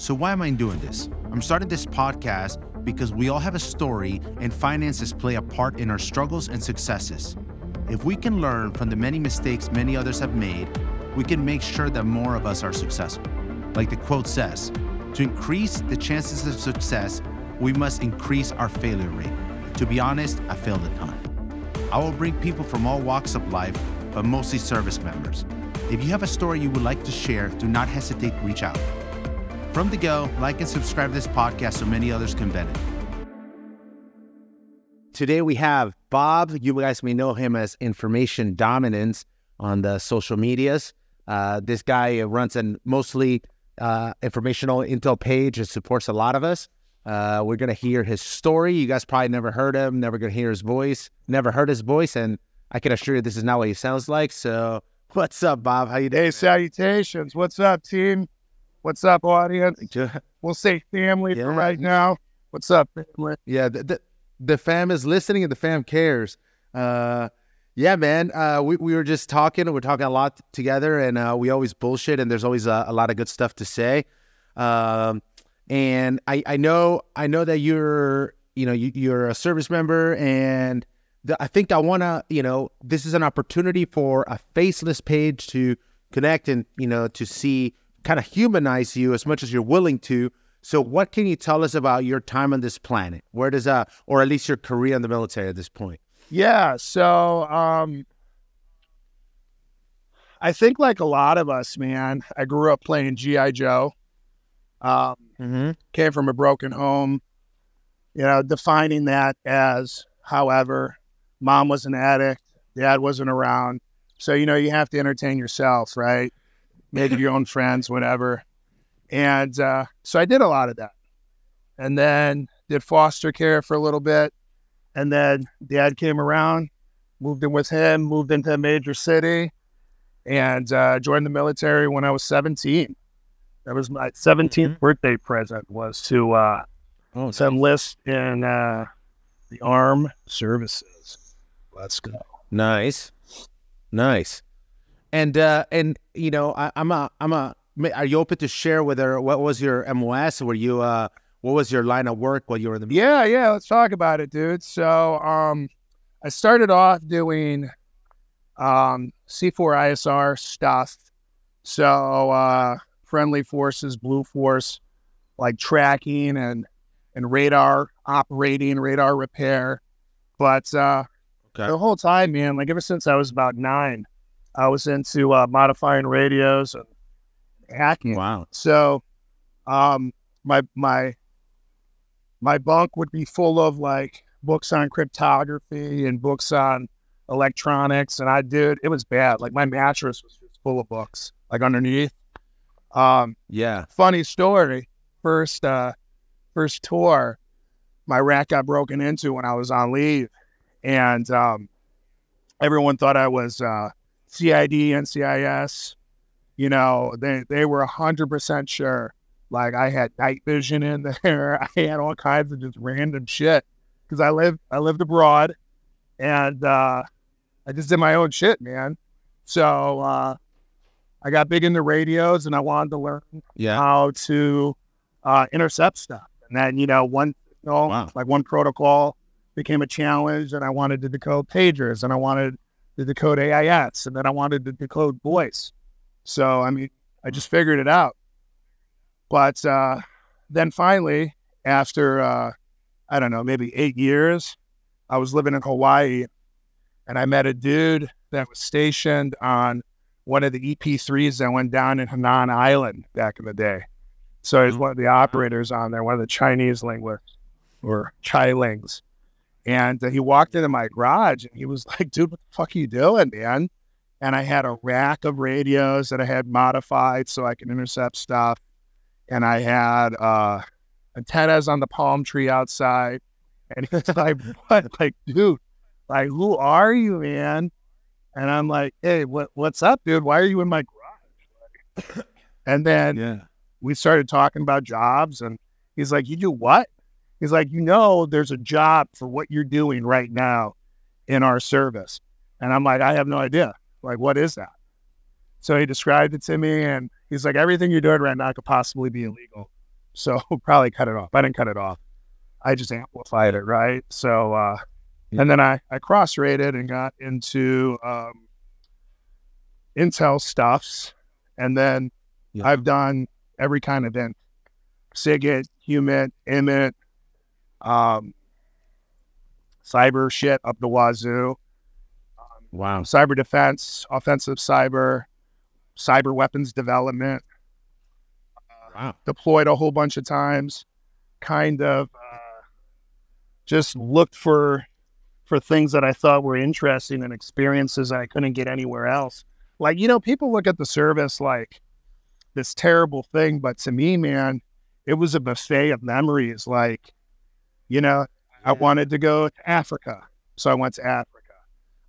So, why am I doing this? I'm starting this podcast because we all have a story, and finances play a part in our struggles and successes. If we can learn from the many mistakes many others have made, we can make sure that more of us are successful. Like the quote says, to increase the chances of success, we must increase our failure rate. To be honest, I failed a ton. I will bring people from all walks of life, but mostly service members. If you have a story you would like to share, do not hesitate to reach out. From the go, like and subscribe to this podcast so many others can benefit. Today we have Bob. You guys may know him as Information Dominance on the social medias. Uh, this guy runs a mostly uh, informational intel page and supports a lot of us. Uh, we're gonna hear his story. You guys probably never heard him, never gonna hear his voice, never heard his voice, and I can assure you this is not what he sounds like. So, what's up, Bob? How you doing? Hey, salutations. What's up, team? What's up, audience? We'll say family Yeah. for right now. What's up, family? Yeah, the, the, the fam is listening and the fam cares. Uh, yeah, man. Uh, we, we were just talking. We're talking a lot together, and uh, we always bullshit, and there's always a, a lot of good stuff to say. Um, and I, I know I know that you're you know you, you're a service member, and the, I think I want to you know this is an opportunity for a faceless page to connect and you know to see kind of humanize you as much as you're willing to. So, what can you tell us about your time on this planet? Where does uh, or at least your career in the military at this point? Yeah. So, um, I think like a lot of us, man, I grew up playing GI Joe. Um, Mm-hmm. came from a broken home. You know, defining that as, however, mom was an addict, dad wasn't around, so you know you have to entertain yourself, right? Make your own friends, whatever. And uh, so I did a lot of that, and then did foster care for a little bit, and then dad came around, moved in with him, moved into a major city, and uh, joined the military when I was seventeen. That was my 17th birthday present was to uh, Oh, to enlist in uh, the armed services. Let's go. nice, nice. And uh, and you know, I, I'm a I'm a. Are you open to share whether what was your MOS? Were you uh, what was your line of work while you were in the? Yeah, yeah. Let's talk about it, dude. So, um, I started off doing um, C4 ISR stuff. So, uh, friendly forces, blue force, like tracking and and radar operating, radar repair. But uh, Okay. the whole time, man, like ever since I was about nine, I was into uh, modifying radios and hacking. Wow. So, um, my my my bunk would be full of like books on cryptography and books on electronics, and I did it was bad. Like my mattress was just full of books, like underneath. Um, Yeah. funny story. First, uh, first tour, my rack got broken into when I was on leave, and um, everyone thought I was uh, CID, NCIS. You know, they they were hundred percent sure. Like I had night vision in there. I had all kinds of just random shit because I lived I lived abroad, and uh, I just did my own shit, man. So uh, I got big into radios, and I wanted to learn Yeah. how to uh, intercept stuff. And then, you know, one signal, Wow. like one protocol became a challenge, and I wanted to decode pagers, and I wanted to decode AIS, and then I wanted to decode voice. So, I mean, I just figured it out. But uh, then finally, after, uh, I don't know, maybe eight years, I was living in Hawaii, and I met a dude that was stationed on one of the EP3s that went down in Hainan Island back in the day. So he's Mhm. one of the operators on there, one of the Chinese linguists or Chai Lings. And uh, he walked into my garage and he was like, dude, what the fuck are you doing, man? And I had a rack of radios that I had modified so I could intercept stuff. And I had uh, antennas on the palm tree outside. And he's like, what? Like, dude, like, who are you, man? And I'm like, hey, what, what's up, dude? Why are you in my garage? and then Yeah. we started talking about jobs and he's like you do what he's like you know there's a job for what you're doing right now in our service and i'm like i have no idea like what is that so he described it to me and he's like everything you're doing right now could possibly be illegal So probably cut it off. I didn't cut it off. I just amplified it, right? So, uh, Yeah. and then I, I cross rated and got into um, Intel stuffs. And then Yeah. I've done every kind of int SIGINT, HUMINT, IMINT, um, cyber shit up the wazoo, Wow. cyber defense, offensive cyber, cyber weapons development Wow. deployed a whole bunch of times, kind of uh, just looked for for things that I thought were interesting and experiences I couldn't get anywhere else. Like, you know, people look at the service like this terrible thing, but to me, man, it was a buffet of memories. Like, you know, I wanted to go to Africa, so I went to Africa.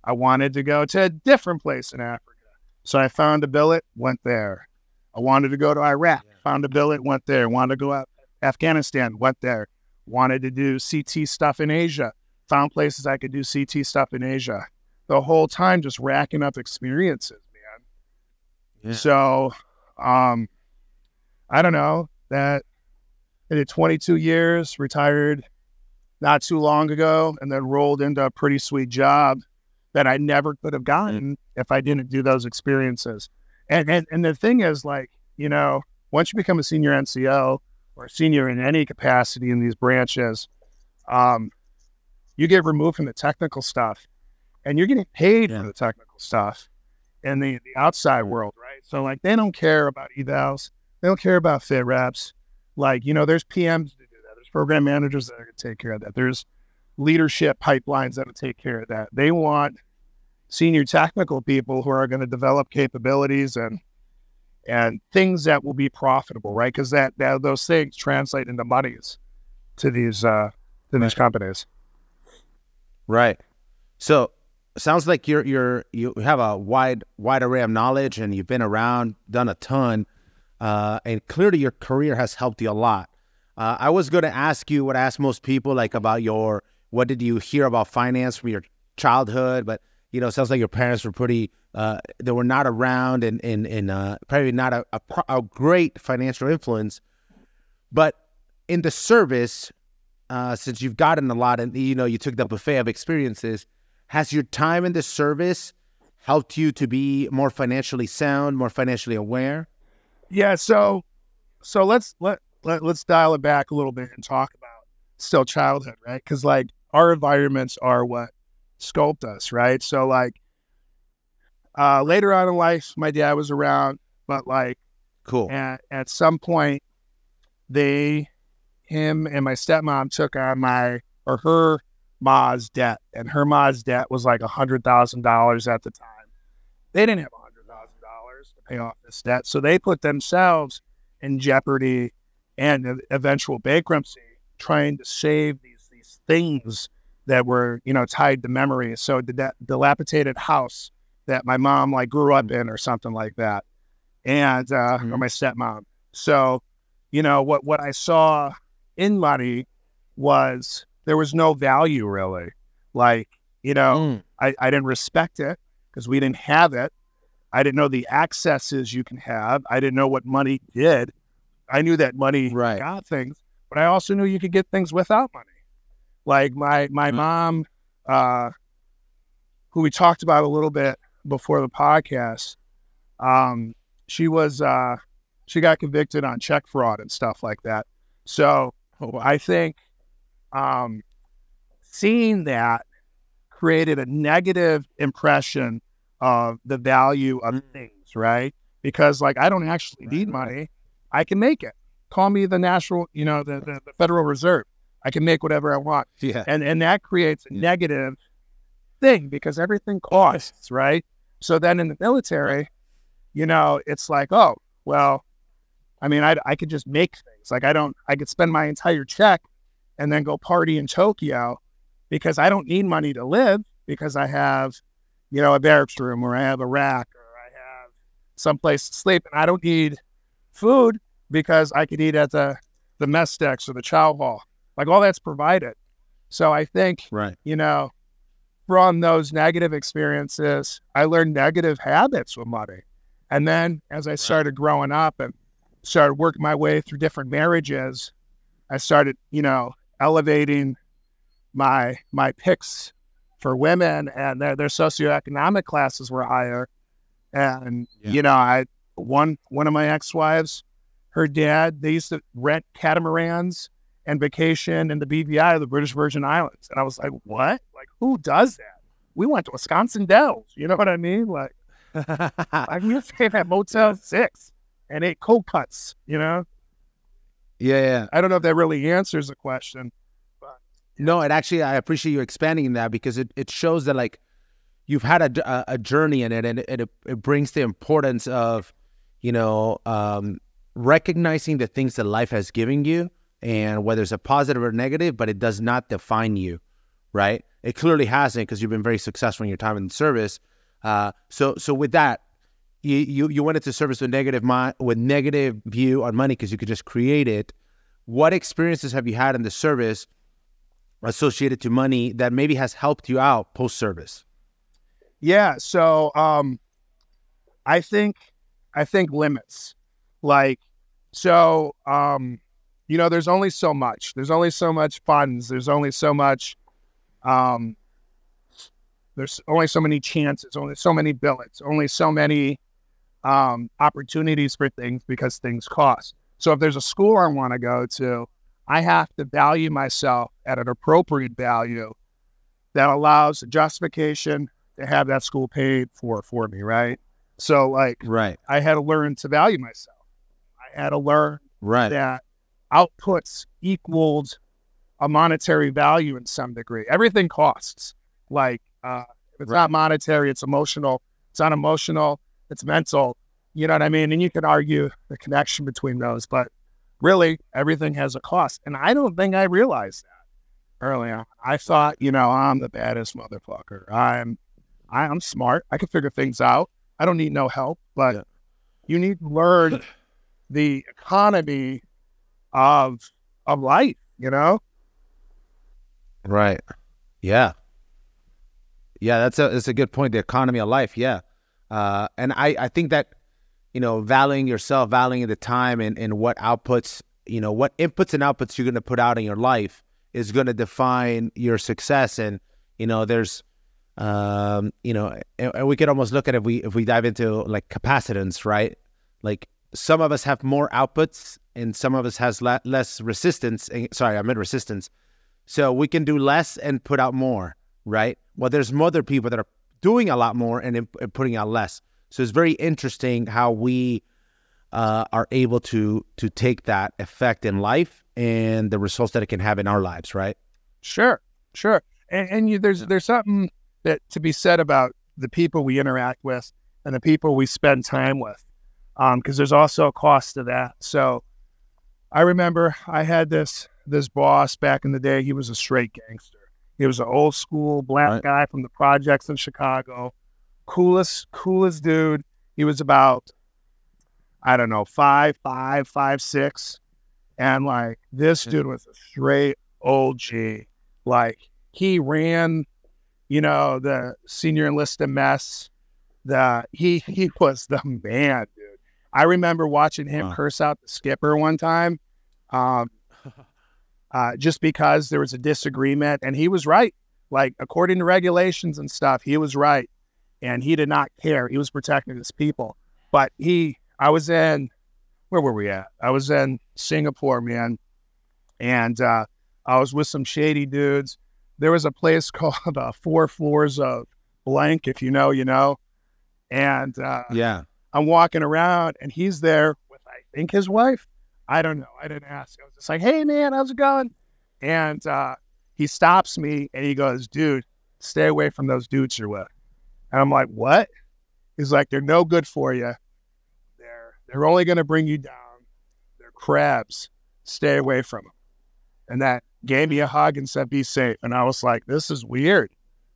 I wanted to go to a different place in Africa, so I found a billet, went there. I wanted to go to Iraq, Yeah. found a billet, went there. Wanted to go out Afghanistan, went there. Wanted to do CT stuff in Asia, found places I could do CT stuff in Asia. The whole time just racking up experiences, man. Yeah. So, um, I don't know that I did 22 years, retired not too long ago, and then rolled into a pretty sweet job that I never could have gotten if I didn't do those experiences. And, and and the thing is, like, you know, once you become a senior NCO or a senior in any capacity in these branches, um, you get removed from the technical stuff, and you're getting paid Yeah. for the technical stuff in the the outside world, right? So like, they don't care about evals, they don't care about fit reps. Like, you know, there's PMs program managers that are going to take care of that. There's leadership pipelines that will take care of that. They want senior technical people who are going to develop capabilities and and things that will be profitable, right? Because that, that those things translate into monies to these uh, to these companies. Right. So sounds like you're you're you have a wide wide array of knowledge and you've been around, done a ton, uh, and clearly your career has helped you a lot. Uh, I was going to ask you what I ask most people, like about your what did you hear about finance from your childhood, but you know, it sounds like your parents were pretty. Uh, they were not around and and and uh, probably not a, a a great financial influence, but in the service, uh, since you've gotten a lot and you know you took the buffet of experiences, has your time in the service helped you to be more financially sound, more financially aware? Yeah. So so let's let, let let's dial it back a little bit and talk about still childhood, right? Because like our environments are what sculpt us, right? So like uh, later on in life, my dad was around, but like Cool. at, at some point they him and my stepmom took on my or her ma's debt and her ma's debt was like a hundred thousand dollars at the time they didn't have a hundred thousand dollars to pay off this debt so they put themselves in jeopardy and eventual bankruptcy trying to save these these things that were you know tied to memory so the dilapidated house that my mom like grew up in or something like that and uh, or Mhm. my stepmom. So, you know what what I saw in money was there was no value really. Like you know, Mm, I, I didn't respect it because we didn't have it. I didn't know the accesses you can have. I didn't know what money did. I knew that money Right. got things, but I also knew you could get things without money. Like my my Mm. mom, uh, who we talked about a little bit before the podcast, um, she was uh, she got convicted on check fraud and stuff like that. So I think um, seeing that created a negative impression of the value of Mm. things, right? Because like I don't actually need money, I can make it. Call me the national, you know, the, the, the Federal Reserve. I can make whatever I want, yeah. and and that creates a Yeah. negative thing because everything costs, right? So then in the military, you know, it's like, oh, well, I mean, I, I could just make things. Like I don't, I could spend my entire check and then go party in Tokyo because I don't need money to live because I have, you know, a barracks room or I have a rack or I have someplace to sleep and I don't need food because I could eat at the, the mess decks or the chow hall. Like all that's provided. So I think Right. you know, from those negative experiences, I learned negative habits with money. And then as I started growing up and started working my way through different marriages, I started, you know, elevating my my picks for women and their their socioeconomic classes were higher. And Yeah. you know, I one one of my ex-wives, her dad, they used to rent catamarans and vacation in the BVI, the British Virgin Islands. And I was like, what? Like, who does that? We went to Wisconsin Dells. You know what I mean? Like, I we were staying at Motel 6 and ate cold cuts, you know? yeah, yeah. I don't know if that really answers the question. No, and actually I appreciate you expanding that because it, it shows that like you've had a, a, a journey in it and it, it it brings the importance of you know um, recognizing the things that life has given you and whether it's a positive or negative, but it does not define you, right? It clearly hasn't because you've been very successful in your time in service. Uh, so so with that, you you, you went into service with negative mind with negative view on money because you could just create it. What experiences have you had in the service? associated to money that maybe has helped you out post service? Yeah. So um I think I think limits. Like so um you know there's only so much. There's only so much funds. There's only so much um there's only so many chances, only so many billets, only so many um opportunities for things because things cost. So if there's a school I want to go to, I have to value myself at an appropriate value that allows justification to have that school paid for for me, right? So like Right, I had to learn to value myself. I had to learn right, that outputs equaled a monetary value in some degree. Everything costs. Like uh, if it's Right. not monetary, it's emotional. It's unemotional. It's mental. You know what I mean? And you can argue the connection between those, but really everything has a cost. And I don't think I realized that early on. I thought, you know, I'm the baddest motherfucker. I'm, I- I'm smart. I can figure things out. I don't need no help. But Yeah. you need to learn the economy of of life. You know? right. Yeah, yeah. That's a that's a good point. The economy of life. Yeah, uh, and I I think that you know valuing yourself, valuing the time, and and what outputs you know what inputs and outputs you're going to put out in your life is going to define your success. And you know there's um you know and, and we could almost look at if we if we dive into like capacitance right? Like some of us have more outputs and some of us has le- less resistance eh, sorry i meant resistance. So we can do less and put out more right? Well there's other people that are doing a lot more and, and putting out less. So it's very interesting how we uh, are able to to take that effect in life and the results that it can have in our lives right? Sure, sure. And, and you, there's there's something that to be said about the people we interact with and the people we spend time with, um, because there's also a cost to that. So, I remember I had this this boss back in the day. He was a straight gangster. He was an old school black Right. guy from the projects in Chicago. Coolest, coolest dude. He was about, I don't know, five, five, five, six. And like this dude was a straight OG. Like he ran, you know, the senior enlisted mess. The he he was the man, dude. I remember watching him Wow. curse out the skipper one time, um, uh, just because there was a disagreement, and he was right. Like according to regulations and stuff, he was right, and he did not care. He was protecting his people. But he, I was in, where were we at? I was in Singapore, man, and uh, I was with some shady dudes. There was a place called uh, Four Floors of Blank, if you know, you know. And uh, yeah I'm walking around, and he's there with, I think, his wife. I don't know. I didn't ask. I was just like, "Hey, man, how's it going?" And uh, he stops me, and he goes, "Dude, stay away from those dudes you're with." And I'm like, "What?" He's like, "They're no good for you. They're they're only going to bring you down. They're crabs. Stay away from them." And that gave me a hug and said, "Be safe." And I was like, "This is weird."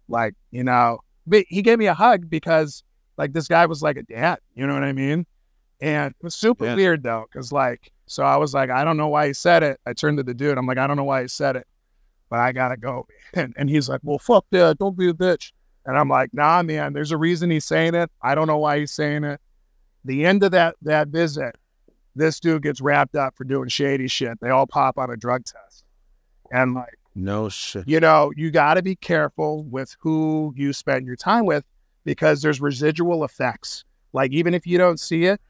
Like, you know, but he gave me a hug because like this guy was like a dad. You know what I mean? And it was super Yeah. weird though, because like, so I was like, I don't know why he said it. I turned to the dude. I'm like, I don't know why he said it, but I gotta go. And, and he's like, Well, fuck that. Don't be a bitch. And I'm like, Nah, man. There's a reason he's saying it. I don't know why he's saying it. The end of that that visit, this dude gets wrapped up for doing shady shit. They all pop on a drug test. And like, no shit. you know, you got to be careful with who you spend your time with because there's residual effects. Like, even if you don't see it,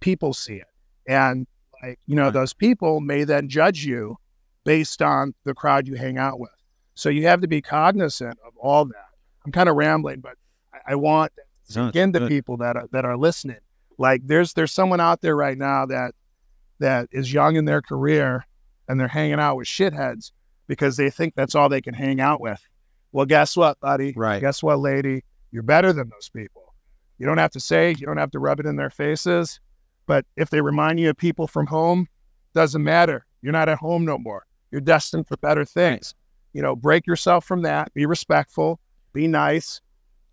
people see it. And like, you know, Right. those people may then judge you based on the crowd you hang out with. So you have to be cognizant of all that. I'm kind of rambling, but I, I want No, again to good. people that are, that are listening. Like there's there's someone out there right now that that is young in their career and they're hanging out with shitheads because they think that's all they can hang out with. Well, guess what, buddy? Right. Guess what, lady? You're better than those people. You don't have to say, you don't have to rub it in their faces. But if they remind you of people from home, doesn't matter. You're not at home no more. You're destined for better things. You know, break yourself from that. Be respectful. Be nice.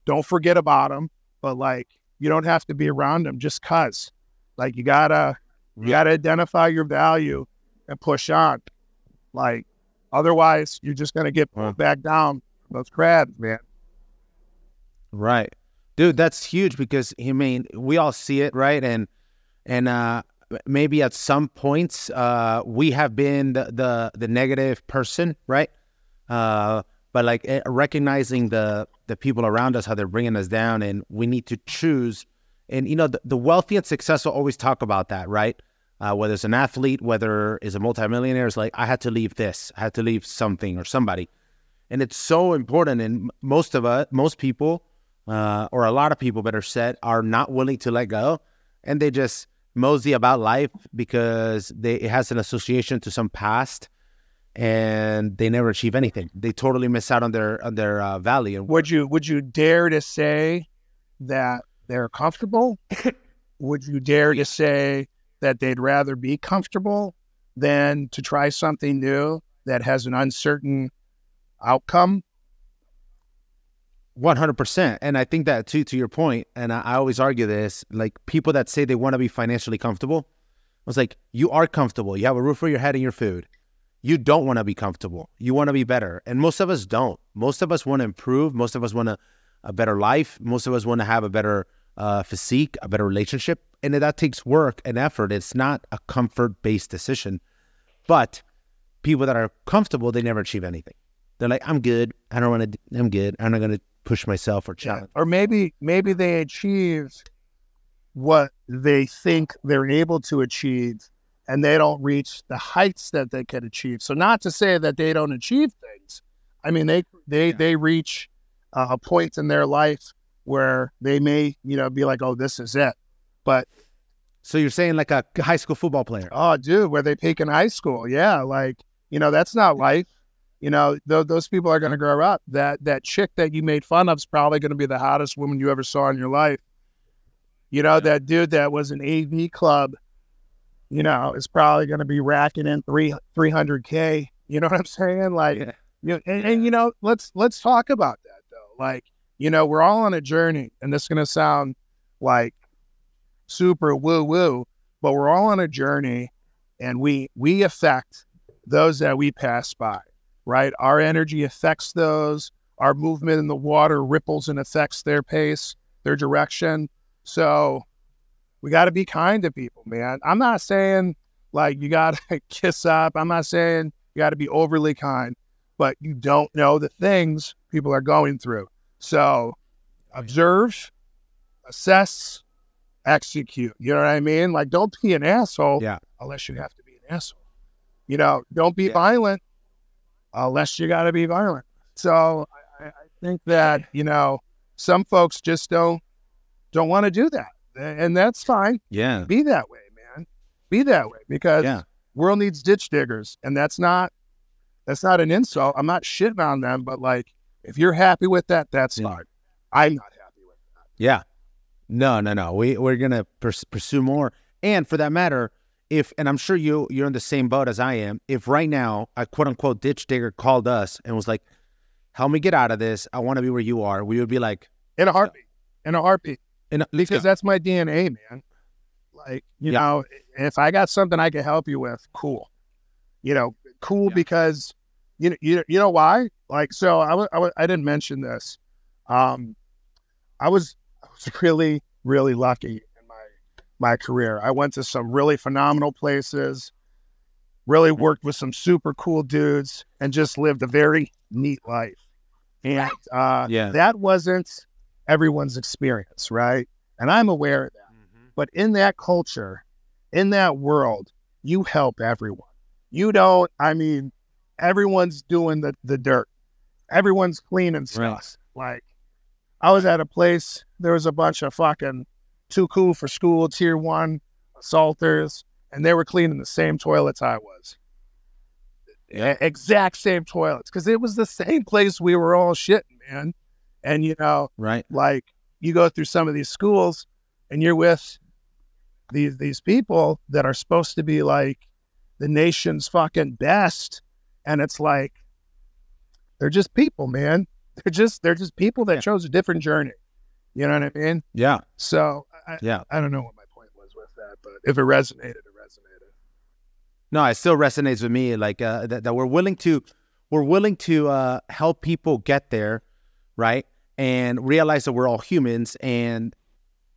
Don't forget about them. But like, you don't have to be around them just cause. Like, you gotta, you gotta identify your value and push on. Like, otherwise, you're just gonna get Wow. pulled back down those crabs, man. Right. Dude, that's huge because I mean, we all see it, right? And and uh maybe at some points uh we have been the the, the negative person, right? Uh but like eh, recognizing the the people around us how they're bringing us down and we need to choose and you know the, the wealthy and successful always talk about that, right? Uh, whether it's an athlete, whether it's a multimillionaire, it's like I had to leave this, I had to leave something or somebody, and it's so important. And most of us, most people, uh, or a lot of people, better said, are not willing to let go, and they just mosey about life because they it has an association to some past, and they never achieve anything. They totally miss out on their on their uh, value. Would you would you dare to say that they're comfortable? would you dare to say that they'd rather be comfortable than to try something new that has an uncertain outcome? One hundred percent, and I think that too. To your point, and I, I always argue this: like people that say they want to be financially comfortable, I was like, you are comfortable. You have a roof over your head and your food. You don't want to be comfortable. You want to be better, and most of us don't. Most of us want to improve. Most of us want a, a better life. Most of us want to have a better uh, physique, a better relationship, and that takes work and effort. It's not a comfort-based decision, but people that are comfortable, they never achieve anything. They're like, I'm good. I don't want to. I'm good. I'm not going to push myself or challenge. Or maybe maybe they achieve what they think they're able to achieve and they don't reach the heights that they can achieve. So not to say that they don't achieve things. I mean they they Yeah. they reach uh, a point in their life where they may, you know, be like, "Oh, this is it." But So you're saying like a high school football player? oh, dude, where they peak in high school. Yeah, like, you know, that's not life. You know, th- those people are going to grow up. That that chick that you made fun of is probably going to be the hottest woman you ever saw in your life. You know, that dude that was an AV club, you know, is probably going to be racking in three three hundred k. You know what I'm saying? Like, Yeah. you know, and, and you know, let's let's talk about that though. Like, you know, we're all on a journey, and this is going to sound like super woo woo, but we're all on a journey, and we we affect those that we pass by, right? Our energy affects those. Our movement in the water ripples and affects their pace, their direction. So we got to be kind to people, man. I'm not saying like you got to kiss up. I'm not saying you got to be overly kind, but you don't know the things people are going through. So oh, observe, assess, execute. You know what I mean? Like, don't be an asshole Yeah. unless you have to be an asshole. You know, don't be Yeah. violent unless you got to be violent. So I, I think that you know some folks just don't don't want to do that, and that's fine. Yeah. Be that way, man. Be that way because Yeah. world needs ditch diggers, and that's not that's not an insult. I'm not shitting on them, but like if you're happy with that, that's Yeah. fine. I'm not happy with that. Yeah. No, no, no. We we're gonna pers- pursue more, and for that matter, if and I'm sure you you're in the same boat as I am. If right now a quote unquote ditch digger called us and was like, "Help me get out of this. I want to be where you are," we would be like, In a heartbeat. In a heartbeat. "And let's because go." that's my DNA, man. Like, you Yeah. know, if I got something I can help you with, cool. You know, cool Yeah. because you know, you, you know why? Like, so I, I, I didn't mention this. Um, I was was really really lucky in my my career. I went to some really phenomenal places, really worked with some super cool dudes, and just lived a very neat life. And uh, Yeah. that wasn't everyone's experience, right? And I'm aware of that. But in that culture, in that world, you help everyone. You don't, I mean, everyone's doing the, the dirt. Everyone's cleaning stuff. Like, I was at a place, there was a bunch of fucking too cool for school, tier one assaulters, and they were cleaning the same toilets I was. Yeah. Exact same toilets. Because it was the same place we were all shitting, man. And, you know, Right. like you go through some of these schools and you're with these these people that are supposed to be like the nation's fucking best and it's like they're just people man they're just they're just people that Yeah. chose a different journey you know what i mean Yeah. so I, Yeah. I don't know what my point was with that but if it resonated it resonated No, it still resonates with me. Like uh, that, that we're willing to, we're willing to uh, help people get there, right? And realize that we're all humans. And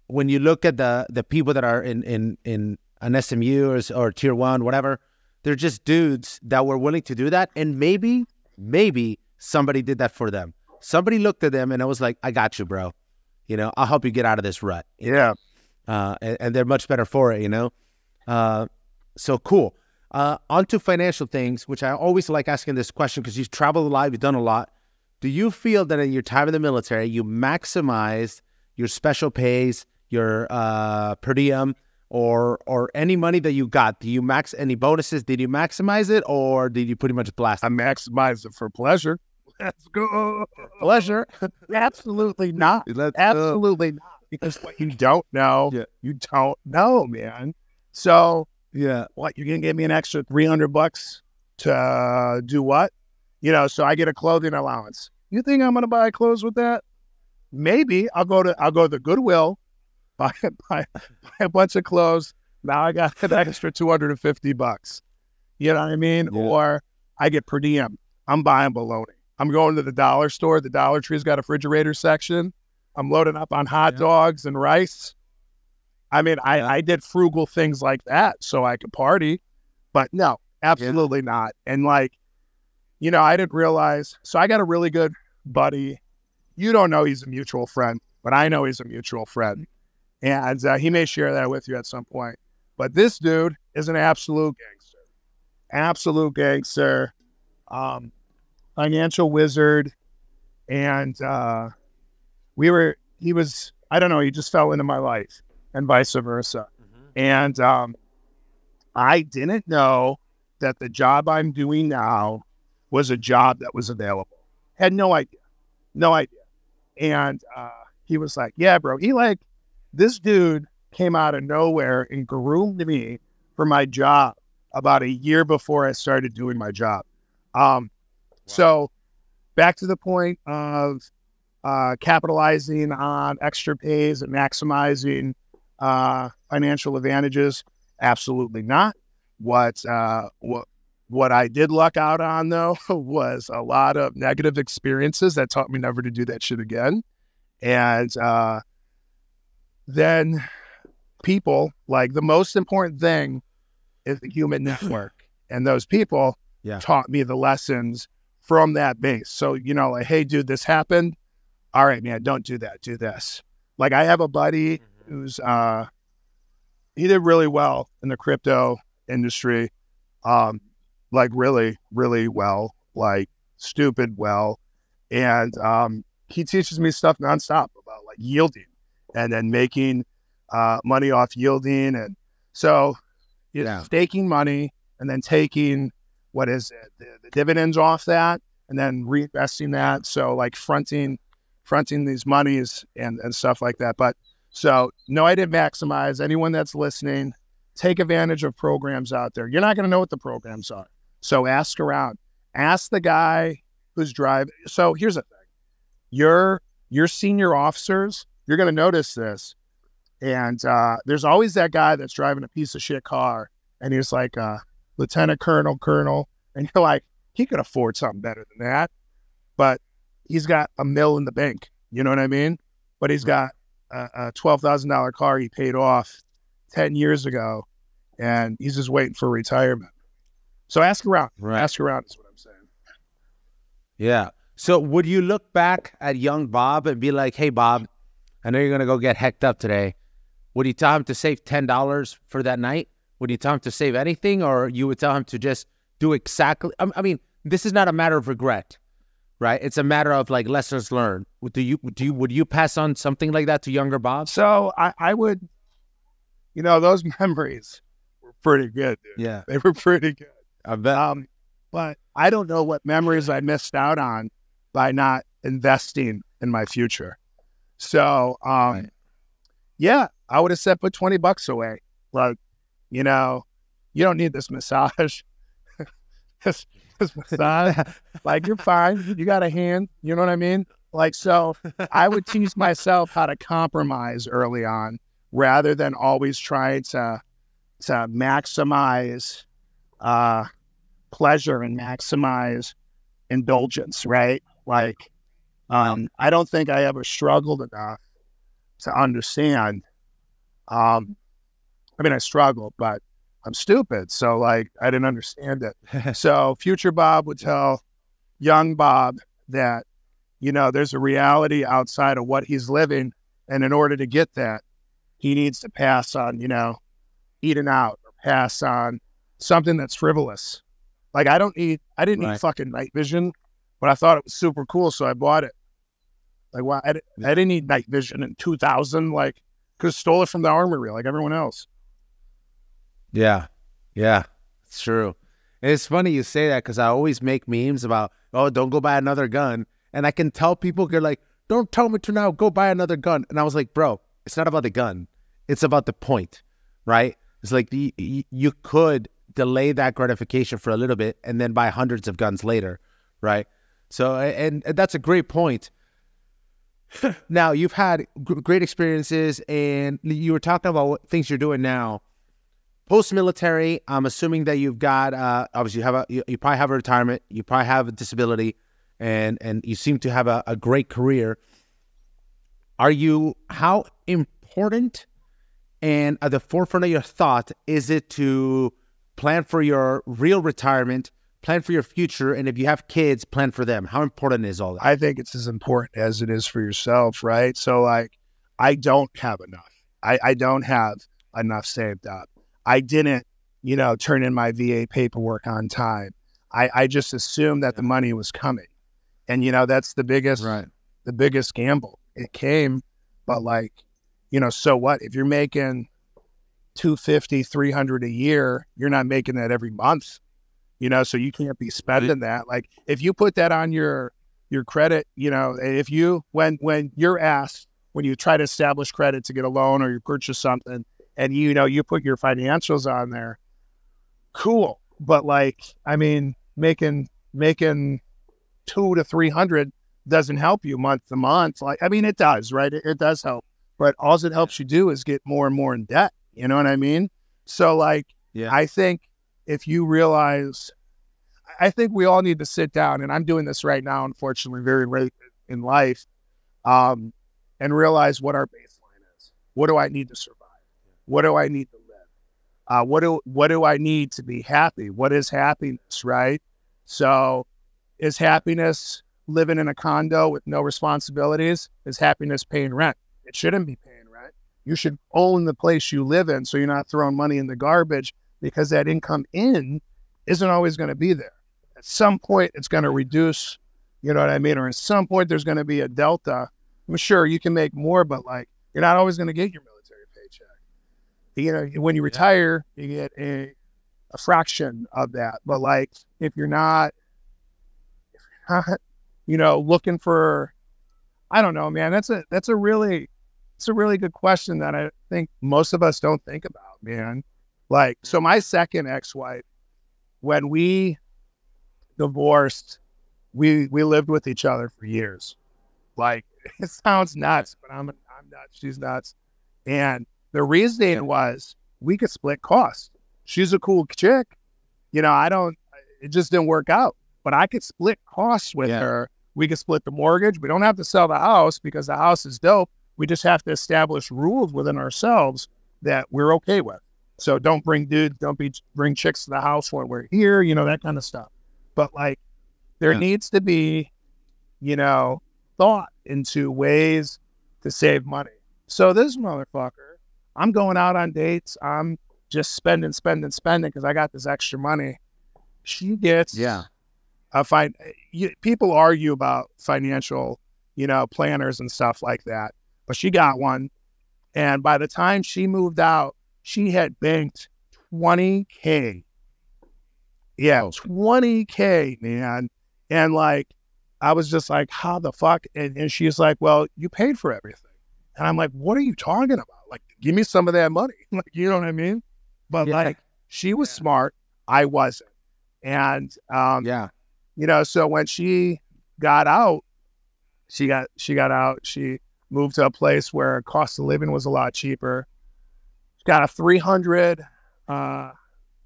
when you look at the the people that are in in in an SMU or, or tier one, whatever, they're just dudes that were willing to do that. And maybe, maybe somebody did that for them. Somebody looked at them and I was like, "I got you, bro. You know, I'll help you get out of this rut." yeah uh, and, and they're much better for it, you know. Uh, so cool. Uh, on to financial things, which I always like asking this question because you've traveled a lot, you've done a lot. Do you feel that in your time in the military, you maximized your special pays, your uh, per diem, or or any money that you got? Do you max any bonuses? Did you maximize it, or did you pretty much blast i it? maximized it for pleasure let's go. Pleasure. absolutely not. Let's absolutely not. Because what you don't know Yeah. you don't know man. So yeah. what you're gonna give me an extra 300 bucks to uh, do what? You know so i get a clothing allowance. You think i'm gonna buy clothes with that? Maybe. I'll go to i'll go to the goodwill buy, buy, buy a bunch of clothes. Now i got an extra 250 bucks. You know what i mean? Yeah. or i get per diem. I'm buying bologna i'm going to the dollar store the dollar tree's got a refrigerator section i'm loading up on hot Yeah. dogs and rice I mean, I, I did frugal things like that so I could party, but no, absolutely not. And like, you know, I didn't realize. So I got a really good buddy. You don't know he's a mutual friend, but I know he's a mutual friend. And uh, he may share that with you at some point. But this dude is an absolute gangster, absolute gangster, um, financial wizard. And uh, we were, he was, I don't know, he just fell into my life and vice versa. And um, I didn't know that the job I'm doing now was a job that was available. Had no idea, no idea. And uh, he was like, "Yeah, bro." He like this dude came out of nowhere and groomed me for my job about a year before I started doing my job. Um, So back to the point of uh, capitalizing on extra pays and maximizing uh, financial advantages? Absolutely not. What uh, what what I did luck out on though was a lot of negative experiences that taught me never to do that shit again. And uh, then people like the most important thing is the human network, and those people Yeah. taught me the lessons from that base. So you know, like, hey, dude, this happened. All right, man, don't do that. Do this. Like I have a buddy who's uh he did really well in the crypto industry. Um like really, really well, like stupid well. And um he teaches me stuff nonstop about like yielding and then making uh money off yielding and so you know, Yeah. staking money and then taking what is it, the, the dividends off that and then reinvesting that. So like fronting fronting these monies and, and stuff like that. But so no, I didn't maximize. Anyone that's listening, take advantage of programs out there. You're not going to know what the programs are. So ask around. Ask the guy who's driving. So here's the thing. Your your senior officers, you're going to notice this. And uh, there's always that guy that's driving a piece of shit car, and he's like uh, lieutenant colonel, colonel, and you're like, he could afford something better than that, but he's got a mill in the bank. You know what I mean? But he's got a, a twelve thousand dollar car he paid off 10 years ago and he's just waiting for retirement. So ask around. Right. Ask around is what I'm saying. Yeah. So would you look back at young Bob and be like, "Hey, Bob, I know you're gonna go get hecked up today. Would you tell him to save ten dollars for that night? Would you tell him to save anything, or you would tell him to just do exactly? I I mean, this is not a matter of regret, right? It's a matter of like lessons learned. Would- Do you do you, would you pass on something like that to younger Bob? So I, I would, you know, those memories were pretty good, dude. Yeah, They were pretty good. I bet. Um, but I don't know what memories I missed out on by not investing in my future. So, um, Right. yeah, I would have said put 20 bucks away. Like, you know, you don't need this massage. this, this massage, like, you're fine. You got a hand. You know what I mean? Like, so I would teach myself how to compromise early on rather than always trying to, to maximize, uh, pleasure and maximize indulgence, right? Like, um, I don't think I ever struggled enough to understand. Um, I mean, I struggled, but I'm stupid. So, like, I didn't understand it. so, future Bob would tell young Bob that, you know, there's a reality outside of what he's living. And in order to get that, he needs to pass on, you know, eating out or pass on something that's frivolous. Like I don't need, I didn't need fucking night vision, but I thought it was super cool, so I bought it. Like, why? I, I didn't need night vision in 2000. Like, could have stole it from the armory like everyone else. Yeah, yeah, it's true. And it's funny you say that because I always make memes about, oh, don't go buy another gun, and I can tell people they're like, don't tell me to now go buy another gun, and I was like, bro, it's not about the gun, it's about the point, right? It's like the, you could delay that gratification for a little bit and then buy hundreds of guns later, right? So, and, and that's a great point. now you've had great experiences, and you were talking about what things you're doing now post military, I'm assuming that you've got uh, obviously you have a you, you probably have a retirement, you probably have a disability, and and you seem to have a, a great career. Are you how important and at the forefront of your thought is it to plan for your real retirement, plan for your future, and if you have kids, plan for them? How important is all that? I think it's as important as it is for yourself, right? So, like, I don't have enough. I, I don't have enough saved up. I didn't, you know, turn in my VA paperwork on time. I, I just assumed that the money was coming. And, you know, that's the biggest right. the biggest gamble. It came, but like, you know, so what? If you're making 250, 300 a year, you're not making that every month. You know, so you can't be spending that. Like if you put that on your your credit, you know, if you when when you're asked when you try to establish credit to get a loan or you purchase something and you know you put your financials on there, cool. But like, I mean, making making two to three hundred doesn't help you month to month. Like, I mean, it does, right? It, it does help, but all it helps you do is get more and more in debt. You know what I mean? So, like, Yeah. I think if you realize, I think we all need to sit down, and I'm doing this right now, unfortunately, very late in life, um, and realize what our baseline is. What do I need to survive? What do I need to live? Uh, what do what do I need to be happy? What is happiness, right? So, is happiness living in a condo with no responsibilities? Is happiness paying rent? It shouldn't be paying rent. You should own the place you live in so you're not throwing money in the garbage because that income in isn't always going to be there. At some point, it's going to reduce, you know what I mean? Or at some point, there's going to be a delta. I'm sure you can make more, but like you're not always going to get your. You know, when you retire, you get a, a fraction of that. But like if you're not, if you're not, you know, looking for, I don't know, man. That's a that's a really, it's a really good question that I think most of us don't think about, man. Like, so my second ex-wife, when we divorced, we we lived with each other for years. Like, it sounds nuts, but I'm I'm nuts. She's nuts, and the reasoning was we could split costs. She's a cool chick, you know. I don't. It just didn't work out, but I could split costs with Yeah. her. We could split the mortgage. We don't have to sell the house because the house is dope. We just have to establish rules within ourselves that we're okay with. So don't bring dudes, don't be bring chicks to the house when we're here, you know, that kind of stuff. But like there Yeah. needs to be, you know, thought into ways to save money. So this motherfucker, I'm going out on dates. I'm just spending, spending, spending because I got this extra money. She gets Yeah. I find people argue about financial, you know, planners and stuff like that. But she got one, and by the time she moved out, she had banked twenty k. Yeah, Oh. twenty k, man. And like, I was just like, how the fuck? And, and she's like, well, you paid for everything. And I'm like, what are you talking about? Like, give me some of that money. Like, you know what I mean? But Yeah. like, she was Yeah. smart. I wasn't. And um, Yeah. you know so when she got out she got she got out she moved to a place where cost of living was a lot cheaper she got a 300 uh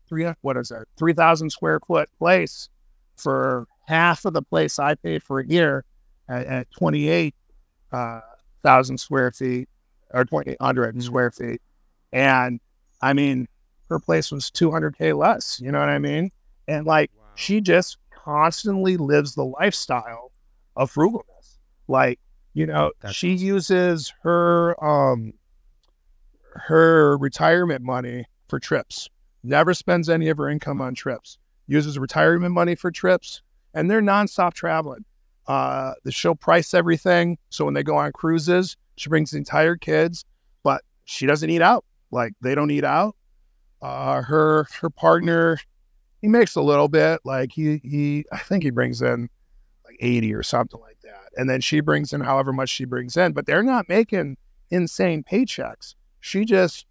three what is it 3000 square foot place for half of the place i paid for a year at, at 28 uh, thousand square feet or 2800 Mhm. square feet and i mean her place was 200k less you know what i mean and like she just constantly lives the lifestyle of frugalness. Like, you know, That's she awesome. uses her um her retirement money for trips. Never spends any of her income on trips. Uses retirement money for trips, and they're nonstop traveling. Uh, the she'll price everything. So when they go on cruises, she brings the entire kids, but she doesn't eat out. Like they don't eat out. Uh, her her partner he makes a little bit. Like he he I think he brings in like 80 or something like that. And then she brings in however much she brings in, but they're not making insane paychecks. She just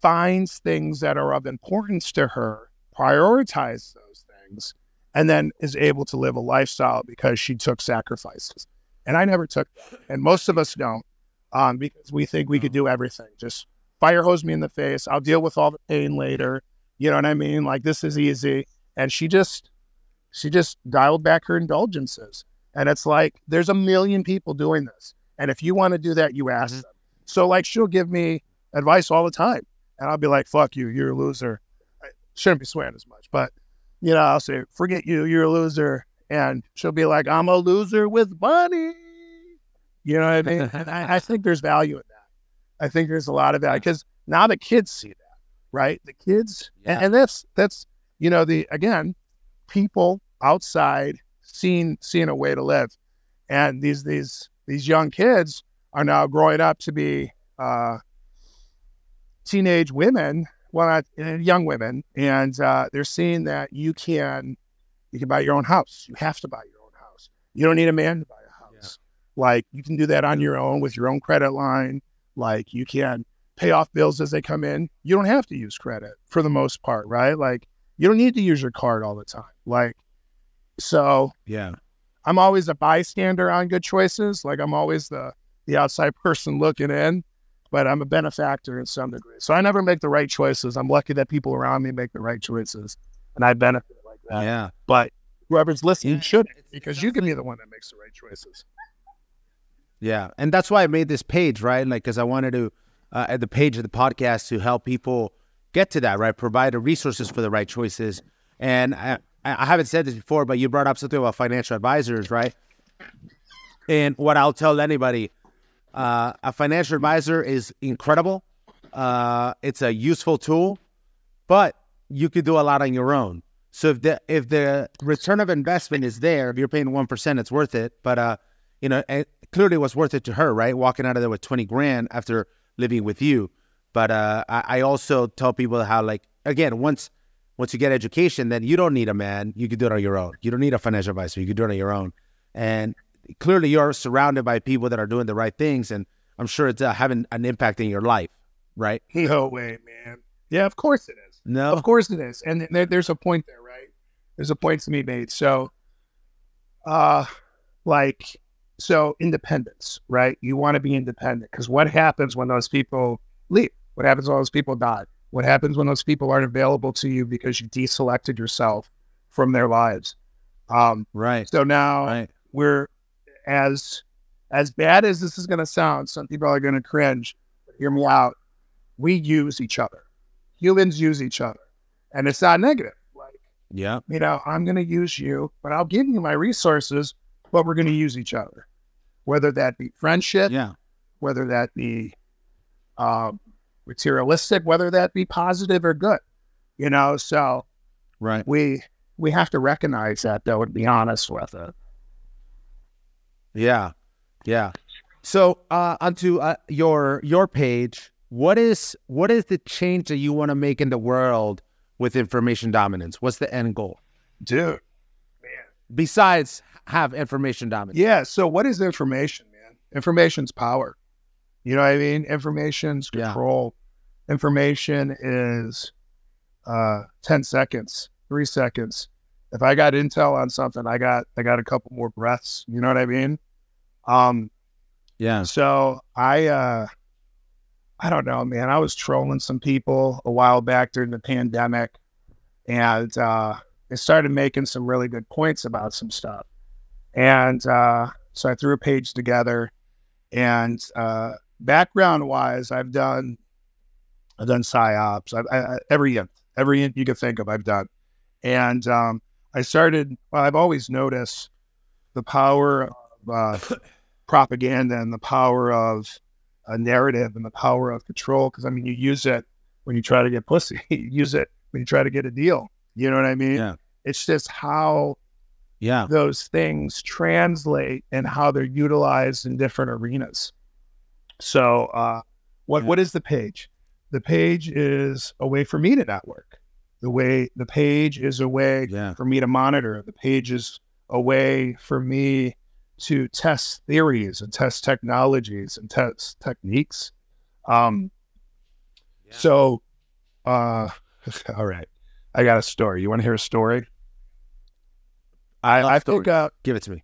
finds things that are of importance to her, prioritize those things, and then is able to live a lifestyle because she took sacrifices. And I never took. And most of us don't. Um, because we think we could do everything. Just fire hose me in the face. I'll deal with all the pain later. You know what I mean? Like this is easy. And she just she just dialed back her indulgences. And it's like there's a million people doing this. And if you want to do that, you ask Mhm. them. So like she'll give me advice all the time. And I'll be like, fuck you, you're a loser. I shouldn't be swearing as much, but you know, I'll say, forget you, you're a loser. And she'll be like, I'm a loser with money. You know what I mean? and I, I think there's value in that. I think there's a lot of value because now the kids see that, right? The kids, and, Yeah. and that's that's you know the again, people outside seeing seeing a way to live, and these these these young kids are now growing up to be uh, teenage women, well, not uh, young women, and uh, they're seeing that you can you can buy your own house. You have to buy your own house. You don't need a man to buy. Like you can do that on your own with your own credit line. Like you can pay off bills as they come in. You don't have to use credit for the most part, right? Like you don't need to use your card all the time. Like so Yeah. I'm always a bystander on good choices. Like I'm always the the outside person looking in, but I'm a benefactor in some degree. So I never make the right choices. I'm lucky that people around me make the right choices, and I benefit like that. Yeah. But whoever's listening Yeah, should because you can be the one that makes the right choices. Yeah, and that's why I made this page, right? Like, because I wanted to, uh, at the page of the podcast, to help people get to that, right? Provide the resources for the right choices. And I, I haven't said this before, but you brought up something about financial advisors, right? And what I'll tell anybody, uh, a financial advisor is incredible. Uh, it's a useful tool, but you could do a lot on your own. So if the if the return of investment is there, if you're paying one percent, it's worth it. But uh, you know, clearly was worth it to her, right? Walking out of there with twenty grand after living with you. But uh, I, I also tell people how, like, again, once once you get education, then you don't need a man. You can do it on your own. You don't need a financial advisor. You can do it on your own. And clearly, you're surrounded by people that are doing the right things, and I'm sure it's uh, having an impact in your life, right? No way, man. Yeah, of course it is. No, Of course it is. And there, there's a point there, right? There's a point to be made. So, uh, like, so independence, right? You want to be independent because what happens when those people leave? What happens when those people die? What happens when those people aren't available to you because you deselected yourself from their lives? Um, right, so now right, we're as as bad as this is going to sound. Some people are going to cringe. Hear me out. we use each other. Humans use each other, and it's not negative. Like Yeah. you know, I'm going to use you, but I'll give you my resources, but we're going to use each other, whether that be friendship, Yeah. whether that be um, materialistic, whether that be positive or good. You know, so Right. we we have to recognize that though and be honest with it. Yeah. Yeah. So uh onto uh, your your page, what is what is the change that you want to make in the world with information dominance? What's the end goal? Dude. Besides have information dominance. Yeah. So what is information, man? Information's power. You know what I mean? Information's Yeah. control. Information is uh 10 seconds, three seconds. If I got intel on something, I got I got a couple more breaths. You know what I mean? Um, Yeah. so I uh I don't know, man. I was trolling some people a while back during the pandemic and uh they started making some really good points about some stuff. And uh so I threw a page together and uh background wise I've done I've done psyops. I've, I, every every you can think of, I've done. And um, I started. Well, I've always noticed the power of uh, propaganda and the power of a narrative and the power of control. Because I mean, you use it when you try to get pussy. you use it when you try to get a deal. You know what I mean? Yeah. It's just how Yeah. those things translate and how they're utilized in different arenas. So, uh, what Yeah. what is the page? The page is a way for me to network. The way the page is a way Yeah. for me to monitor. The page is a way for me to test theories and test technologies and test techniques. Um, Yeah. So, uh, all right, I got a story. You want to hear a story? I, I stories. think uh, Give it to me.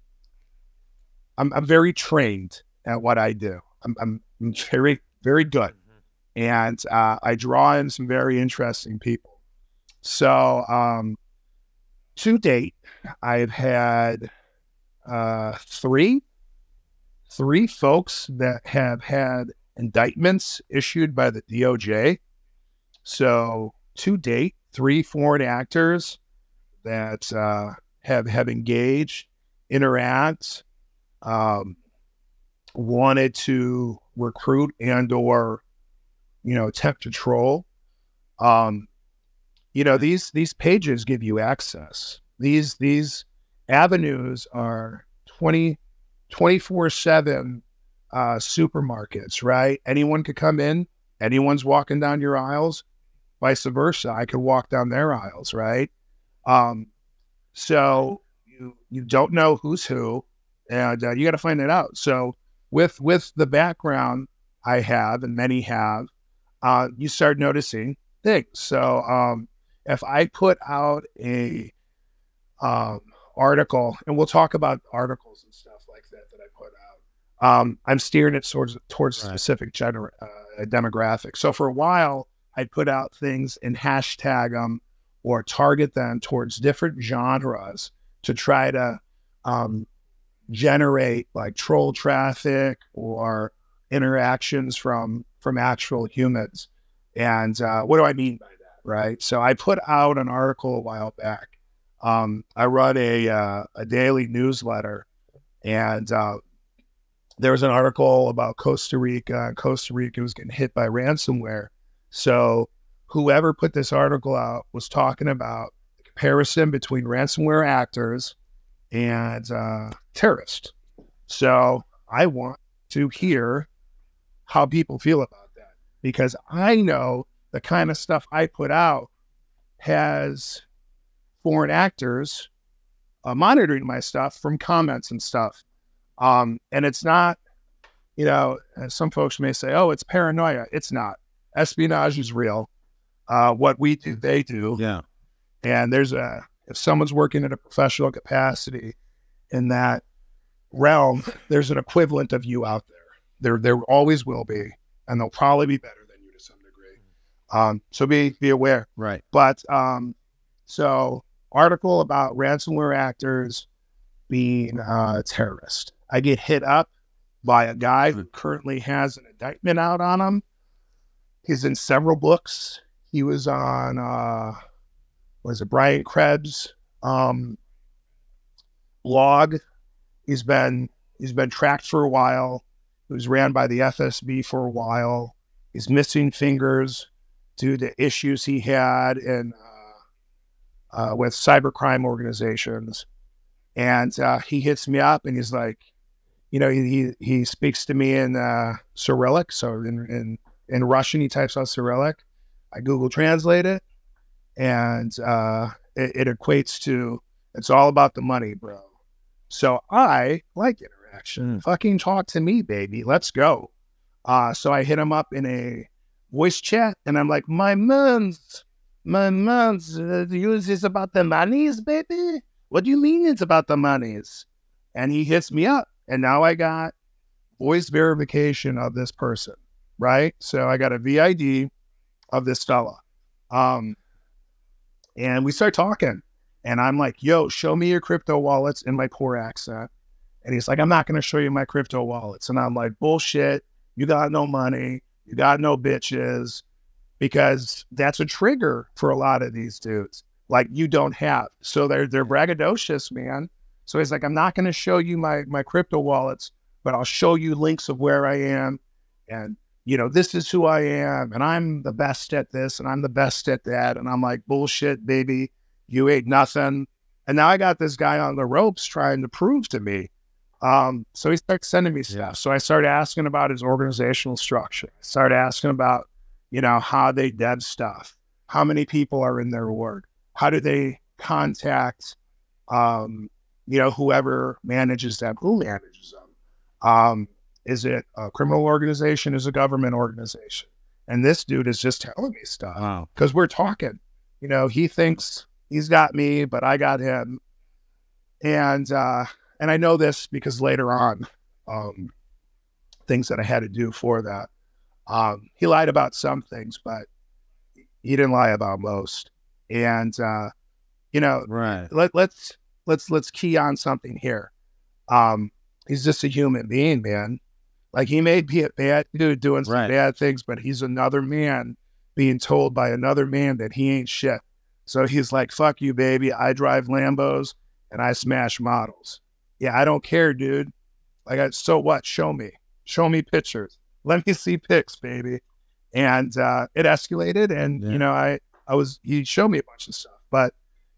I'm, I'm very trained at what I do. I'm, I'm, I'm very, very good. And uh, I draw in some very interesting people. So, um, to date, I've had uh, three, three folks that have had indictments issued by the DOJ. So, to date, three foreign actors that uh, have have engaged, interact, um, wanted to recruit and or you know attempt to troll. Um you know these these pages give you access. These these avenues are 20 24 7 uh supermarkets right? Anyone could come in. Anyone's walking down your aisles vice versa i could walk down their aisles right um so you you don't know who's who and uh, you got to find it out. So with with the background I have and many have, uh, you start noticing things. So um, if I put out a um, article, and we'll talk about articles and stuff like that that I put out, um, I'm steering it towards towards a Right. specific gener- uh, demographic. So for a while, I'd put out things and hashtag them or target them towards different genres to try to um, generate like troll traffic or interactions from from actual humans. And uh, what do I mean by that? Right. So I put out an article a while back. Um, I run a uh, a daily newsletter, and uh, there was an article about Costa Rica. Costa Rica was getting hit by ransomware. So whoever put this article out was talking about the comparison between ransomware actors and uh, terrorists. So I want to hear how people feel about that because I know the kind of stuff I put out has foreign actors uh, monitoring my stuff from comments and stuff. Um, and it's not, you know, some folks may say, oh, it's paranoia. It's not. Espionage is real. Uh, what we do, they do Yeah. and there's a if someone's working in a professional capacity in that realm there's an equivalent of you out there there there always will be and they'll probably be better than you to some degree um so be be aware Right. but um so article about ransomware actors being uh terrorist i get hit up by a guy who currently has an indictment out on him he's in several books. He was on uh was it Brian Krebs um blog. He's been he's been tracked for a while. He was ran by the FSB for a while. He's missing fingers due to issues he had in uh, uh, with cybercrime organizations. And uh, he hits me up and he's like, you know, he he speaks to me in uh, Cyrillic, so in, in in Russian he types out Cyrillic. I Google Translate it, and uh, it, it equates to it's all about the money, bro. So I like interaction. Mm. Fucking talk to me, baby. Let's go. Uh, so I hit him up in a voice chat, and I'm like, my man's, my man's uh, use is about the monies, baby. What do you mean it's about the monies? And he hits me up, and now I got voice verification of this person, right? So I got a VID of this fella. Um, and we start talking, and I'm like, yo, show me your crypto wallets in my poor accent. And he's like, I'm not going to show you my crypto wallets. And I'm like, bullshit. You got no money. You got no bitches. Because that's a trigger for a lot of these dudes. Like you don't have. So they're they're braggadocious, man. So he's like, I'm not going to show you my my crypto wallets, but I'll show you links of where I am. And you know, this is who I am, and I'm the best at this, and I'm the best at that. And I'm like, bullshit, baby. You ain't nothing. And now I got this guy on the ropes trying to prove to me um, so he starts sending me stuff. Yeah. So I started asking about his organizational structure. I started asking about, you know, how they dev stuff, how many people are in their org, how do they contact, um, you know, whoever manages them, who manages them. Um, is it a criminal organization? Is it a government organization? And this dude is just telling me stuff Wow. because we're talking. You know, he thinks he's got me, but I got him. And uh, and I know this because later on, um, things that I had to do for that. Um, he lied about some things, but he didn't lie about most. And uh, you know, Right. let, let's let's let's key on something here. Um, he's just a human being, man. Like he may be a bad dude doing some Right. bad things, but he's another man being told by another man that he ain't shit. So he's like, "Fuck you, baby. I drive Lambos and I smash models. Yeah, I don't care, dude. Like, I, so what? Show me. Show me pictures. Let me see pics, baby." And uh, it escalated, and Yeah. you know, I I was he showed me a bunch of stuff, but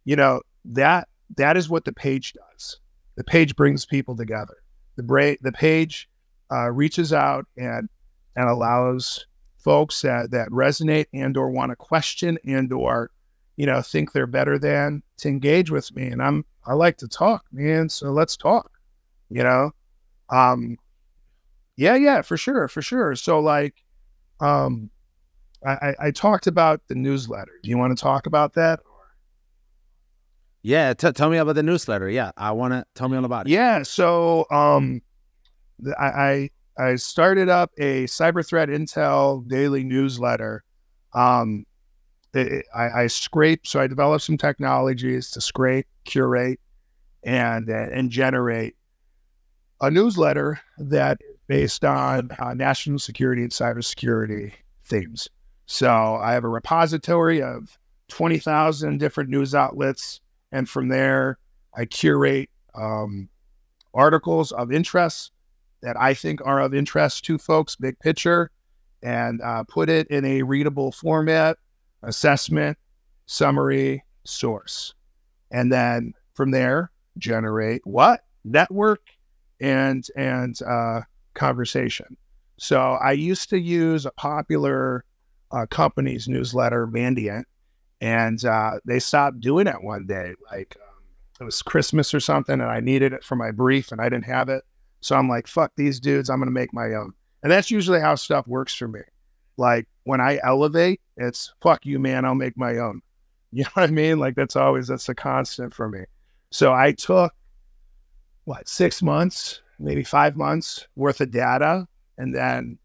you know that that is what the page does. The page brings people together. The bra- the page uh, reaches out and and allows folks that that resonate and or want to question and or you know think they're better than to engage with me. And I'm I like to talk, man. So let's talk. You know, um, yeah, yeah, for sure, for sure. So like, um, I, I, talked about the newsletter. Do you want to talk about that? Yeah. T- tell me about the newsletter. Yeah. I want to tell me all about it. Yeah. So um, I, I started up a cyber threat intel daily newsletter. Um, it- I, I scrape. So I developed some technologies to scrape, curate, and uh, and generate a newsletter that is based on uh, national security and cybersecurity themes. So I have a repository of twenty thousand different news outlets, and from there I curate um, articles of interest that I think are of interest to folks, big picture, and uh, put it in a readable format, assessment, summary, source. And then from there, generate what? Network and and uh, conversation. So I used to use a popular uh, company's newsletter, Mandiant, and uh, they stopped doing it one day. Like um, it was Christmas or something, and I needed it for my brief, and I didn't have it. So I'm like, fuck these dudes. I'm going to make my own. And that's usually how stuff works for me. Like when I elevate, it's fuck you, man. I'll make my own. You know what I mean? Like that's always, that's a constant for me. So I took what, six months, maybe five months worth of data and then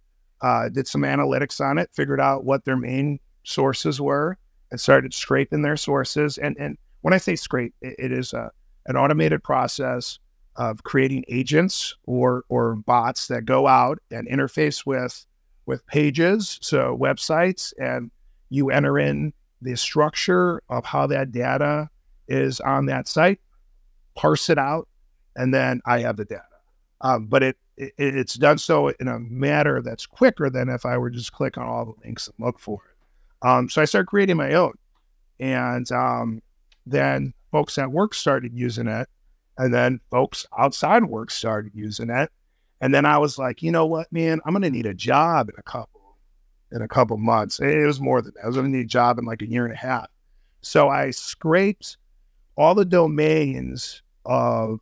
uh, did some analytics on it, figured out what their main sources were and started scraping their sources. And, and when I say scrape, it, it is a, an automated process of creating agents or or bots that go out and interface with with pages, so websites, and you enter in the structure of how that data is on that site, parse it out, and then I have the data. Um, but it, it, it's done so in a manner that's quicker than if I were just click on all the links and look for it. Um, so I started creating my own, and um, then folks at work started using it, and then folks outside work started using it, and then I was like, you know what, man, I'm gonna need a job in a couple in a couple months. It was more than that. I was gonna need a job in like a year and a half. So I scraped all the domains of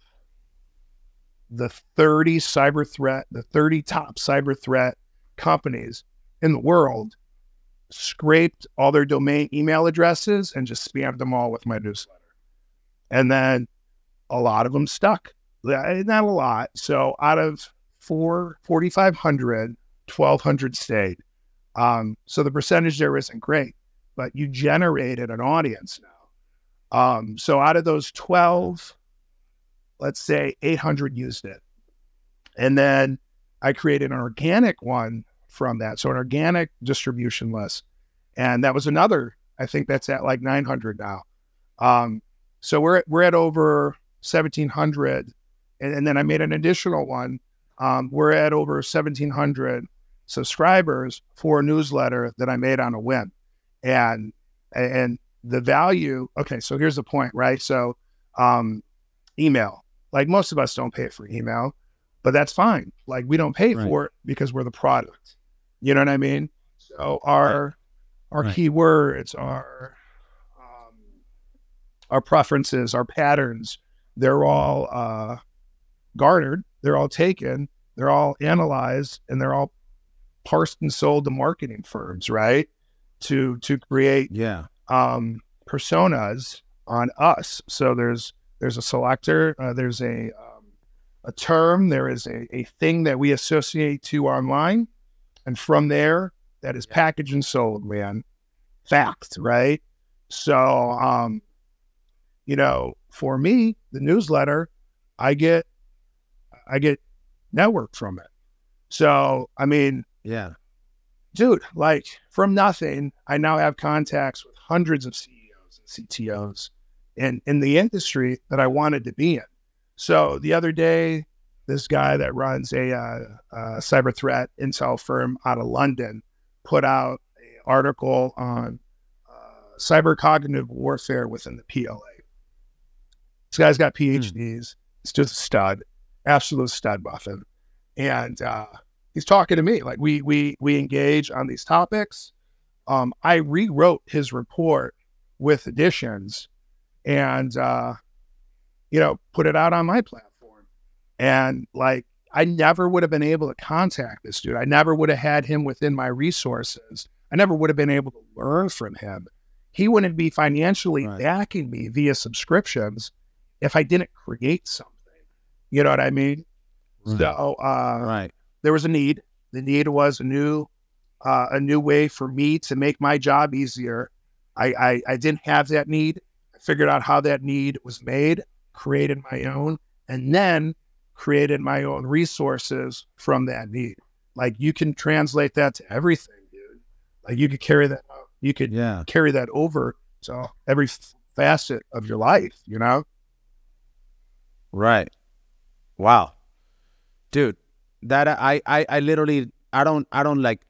the 30 cyber threat, the 30 top cyber threat companies in the world, scraped all their domain email addresses and just spammed them all with my newsletter. And then a lot of them stuck. Not a lot. So out of four, 4,500, 1,200 stayed. Um, so the percentage there isn't great, but you generated an audience now. Um, so out of those 12, let's say 800 used it. And then I created an organic one from that. So an organic distribution list. And that was another, I think that's at like 900 now. Um, so we're, we're at over 1700. And, and then I made an additional one. Um, we're at over 1700 subscribers for a newsletter that I made on a whim. And, and the value, okay, so here's the point, right? So, um, email, like most of us don't pay for email, but that's fine. Like we don't pay right. for it because we're the product. You know what I mean? So our right. our right. keywords, our um, our preferences, our patterns, they're all uh, garnered, they're all taken, they're all analyzed, and they're all parsed and sold to marketing firms, right? To to create yeah um, personas on us. So there's there's a selector, uh, there's a um, a term, there is a, a thing that we associate to online, and from there, that is packaged and sold, man. Fact, right? So, um, you know, for me, the newsletter, I get, I get network from it. So, I mean, yeah, dude, like from nothing, I now have contacts with hundreds of CEOs and CTOs and in the industry that I wanted to be in. So the other day, this guy that runs a, uh, cyber threat intel firm out of London put out an article on uh, cyber cognitive warfare within the PLA. This guy's got PhDs. Hmm. He's just a stud, absolute stud buffin. And uh, he's talking to me like we we we engage on these topics. Um, I rewrote his report with additions and uh, you know put it out on my platform and like i never would have been able to contact this dude i never would have had him within my resources i never would have been able to learn from him he wouldn't be financially right. backing me via subscriptions if i didn't create something you know what i mean right. so uh, right there was a need the need was a new uh, a new way for me to make my job easier I, I i didn't have that need I figured out how that need was made, created my own, and then created my own resources from that need. Like you can translate that to everything, dude. Like you could carry that out. You could yeah. carry that over to every facet of your life, you know? Right. Wow. Dude, that I I I literally I don't I don't like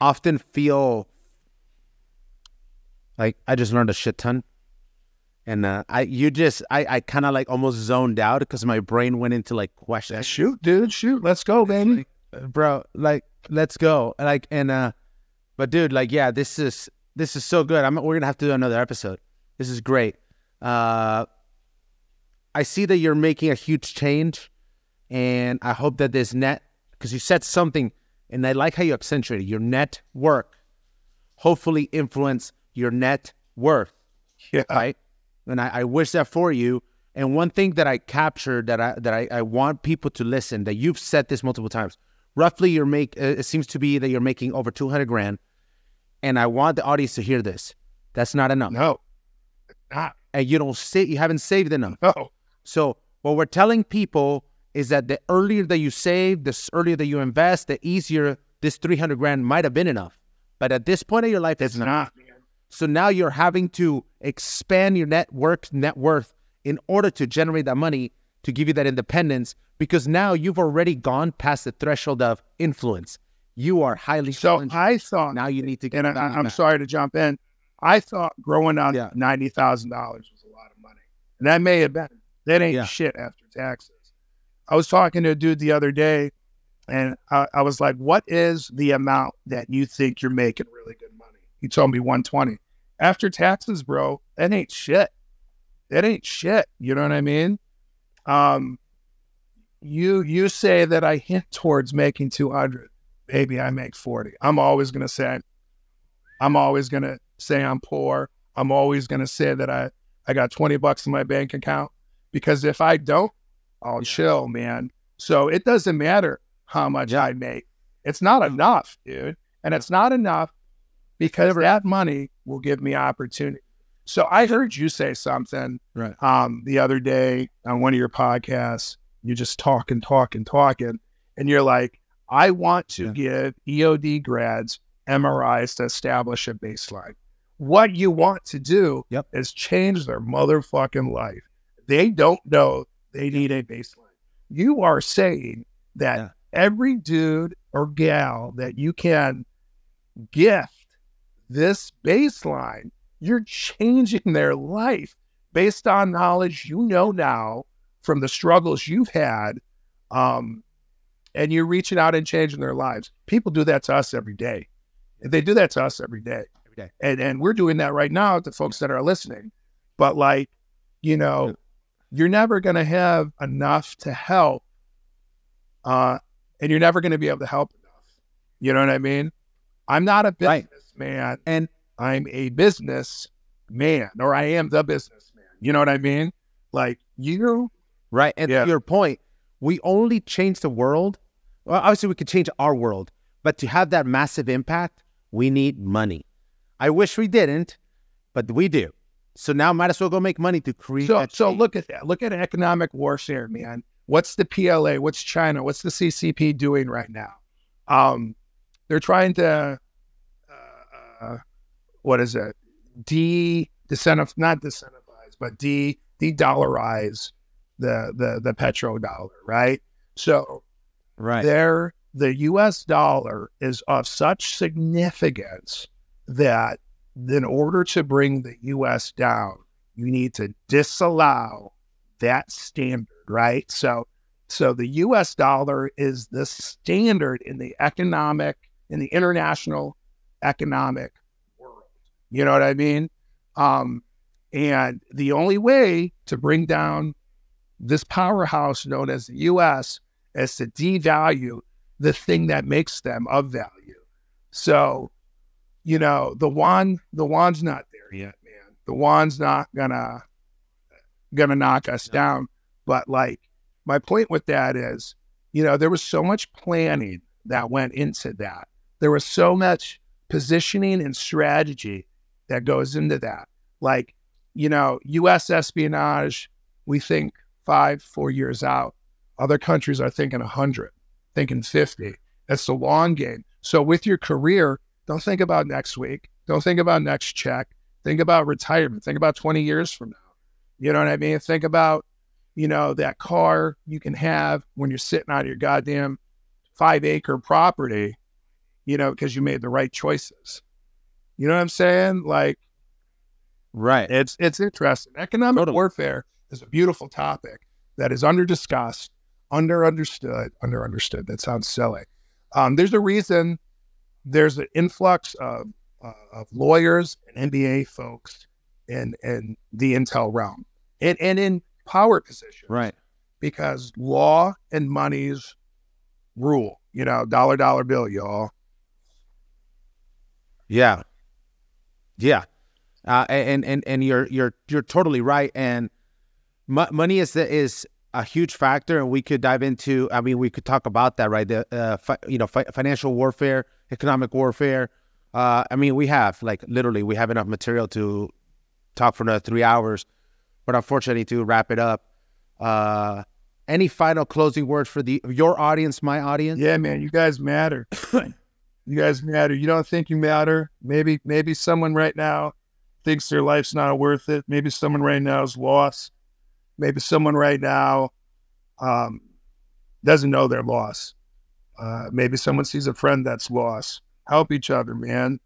often feel like I just learned a shit ton. And uh, I, you just, I, I kind of like almost zoned out because my brain went into like questions. Shoot, dude, shoot, let's go, baby, uh, bro. Like, let's go. Like, and uh, but dude, like, yeah, this is this is so good. I'm, we're gonna have to do another episode. This is great. Uh, I see that you're making a huge change, and I hope that this net, because you said something, and I like how you accentuated your network, hopefully influence your net worth. Yeah. Right. And I, I wish that for you. And one thing that I captured that I that I, I want people to listen that you've said this multiple times. Roughly, you're make uh, it seems to be that you're making over two hundred grand, and I want the audience to hear this. That's not enough. No, not. And you don't say you haven't saved enough. No. So what we're telling people is that the earlier that you save, the earlier that you invest, the easier this 300 grand might have been enough. But at this point in your life, it's, It's not. So now you're having to expand your net worth, net worth in order to generate that money to give you that independence because now you've already gone past the threshold of influence. You are highly So. I thought, now you need to get and I, I'm back. sorry to jump in. I thought growing up, Yeah. ninety thousand dollars was a lot of money, and that may have been. That ain't Yeah. shit after taxes. I was talking to a dude the other day, and I, I was like, "What is the amount that you think you're making really good money?" He told me one twenty after taxes, bro. That ain't shit. That ain't shit. You know what I mean? Um, you you say that I hint towards making two hundred. Maybe I make forty. I'm always gonna say I'm always going to say I'm poor. I'm always going to say that I, I got 20 bucks in my bank account because if I don't, I'll Yeah. chill, man. So it doesn't matter how much I make. It's not enough, dude. And it's not enough because that money will give me opportunity. So I heard you say something Right. um, the other day on one of your podcasts. You just talking, talking, talking. And you're like, I want to Yeah. give EOD grads MRIs to establish a baseline. What you want to do Yep. is change their motherfucking life. They don't know they need a baseline. You are saying that Yeah. every dude or gal that you can gift this baseline, you're changing their life based on knowledge you know now from the struggles you've had. Um, and you're reaching out and changing their lives. People do that to us every day. They do that to us every day. Every day. And and we're doing that right now to folks that are listening. But like, you know. You're never gonna have enough to help. Uh, and you're never gonna be able to help enough. You know what I mean? I'm not a Right. businessman. And I'm a business man, or I am the businessman. You know what I mean? Like you Right. And Yeah. to your point, we only change the world. Well, obviously, we could change our world, but to have that massive impact, we need money. I wish we didn't, but we do. So now might as well go make money to create So, so change. look at that. Look at economic warfare, man. What's the PLA? What's China? What's the CCP doing right now? Um, they're trying to, uh, uh, what is it? De disincentiv not disincentivize, but de de dollarize the the the petrodollar, right? So Right. there the US dollar is of such significance that in order to bring the US down, you need to disallow that standard, right? So so the US dollar is the standard in the economic in the international economic world. You know what I mean? Um and the only way to bring down this powerhouse known as the US is to devalue the thing that makes them of value. So, you know, the yuan, the yuan's not there yet, man. The yuan's not gonna gonna knock us down. But like my point with that is, you know, there was so much planning that went into that. There was so much positioning and strategy that goes into that. Like, you know, US espionage, we think five, four years out. Other countries are thinking 100, thinking 50. That's the long game. So with your career, don't think about next week. Don't think about next check. Think about retirement. Think about 20 years from now. You know what I mean? Think about, you know, that car you can have when you're sitting on your goddamn five acre property, you know, because you made the right choices. You know what I'm saying? Like Right. it's it's interesting. Economic Totally. warfare is a beautiful topic that is under discussed, under understood, under understood. That sounds silly. Um, there's a reason there's an influx of uh, of lawyers and MBA folks in in the intel realm and, and in power positions Right. because law and monies rule. You know, dollar dollar bill, y'all. Yeah. Yeah. Uh, and and and you're you're you're totally right. And mo- money is the, is a huge factor, and we could dive into. I mean, we could talk about that, right? The uh, fi- you know, fi- financial warfare, economic warfare. Uh, I mean, we have like literally we have enough material to talk for another three hours, but unfortunately, to wrap it up, uh, any final closing words for the your audience, my audience? Yeah, man, you guys matter. you guys matter. You don't think you matter. Maybe maybe someone right now thinks their life's not worth it. Maybe someone right now is lost. Maybe someone right now um, doesn't know their loss. Uh, maybe someone sees a friend that's lost. Help each other, man.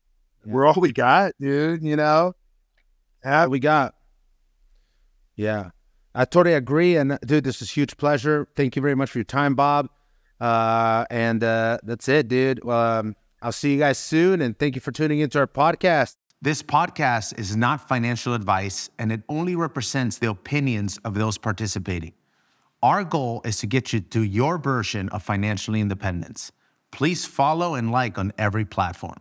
Yeah. We're all we got, dude. You know. Have we got? Yeah, I totally agree. And dude, this is a huge pleasure. Thank you very much for your time, Bob. Uh, and uh, that's it, dude. Um, I'll see you guys soon. And thank you for tuning into our podcast. This podcast is not financial advice and it only represents the opinions of those participating. Our goal is to get you to your version of financial independence. Please follow and like on every platform.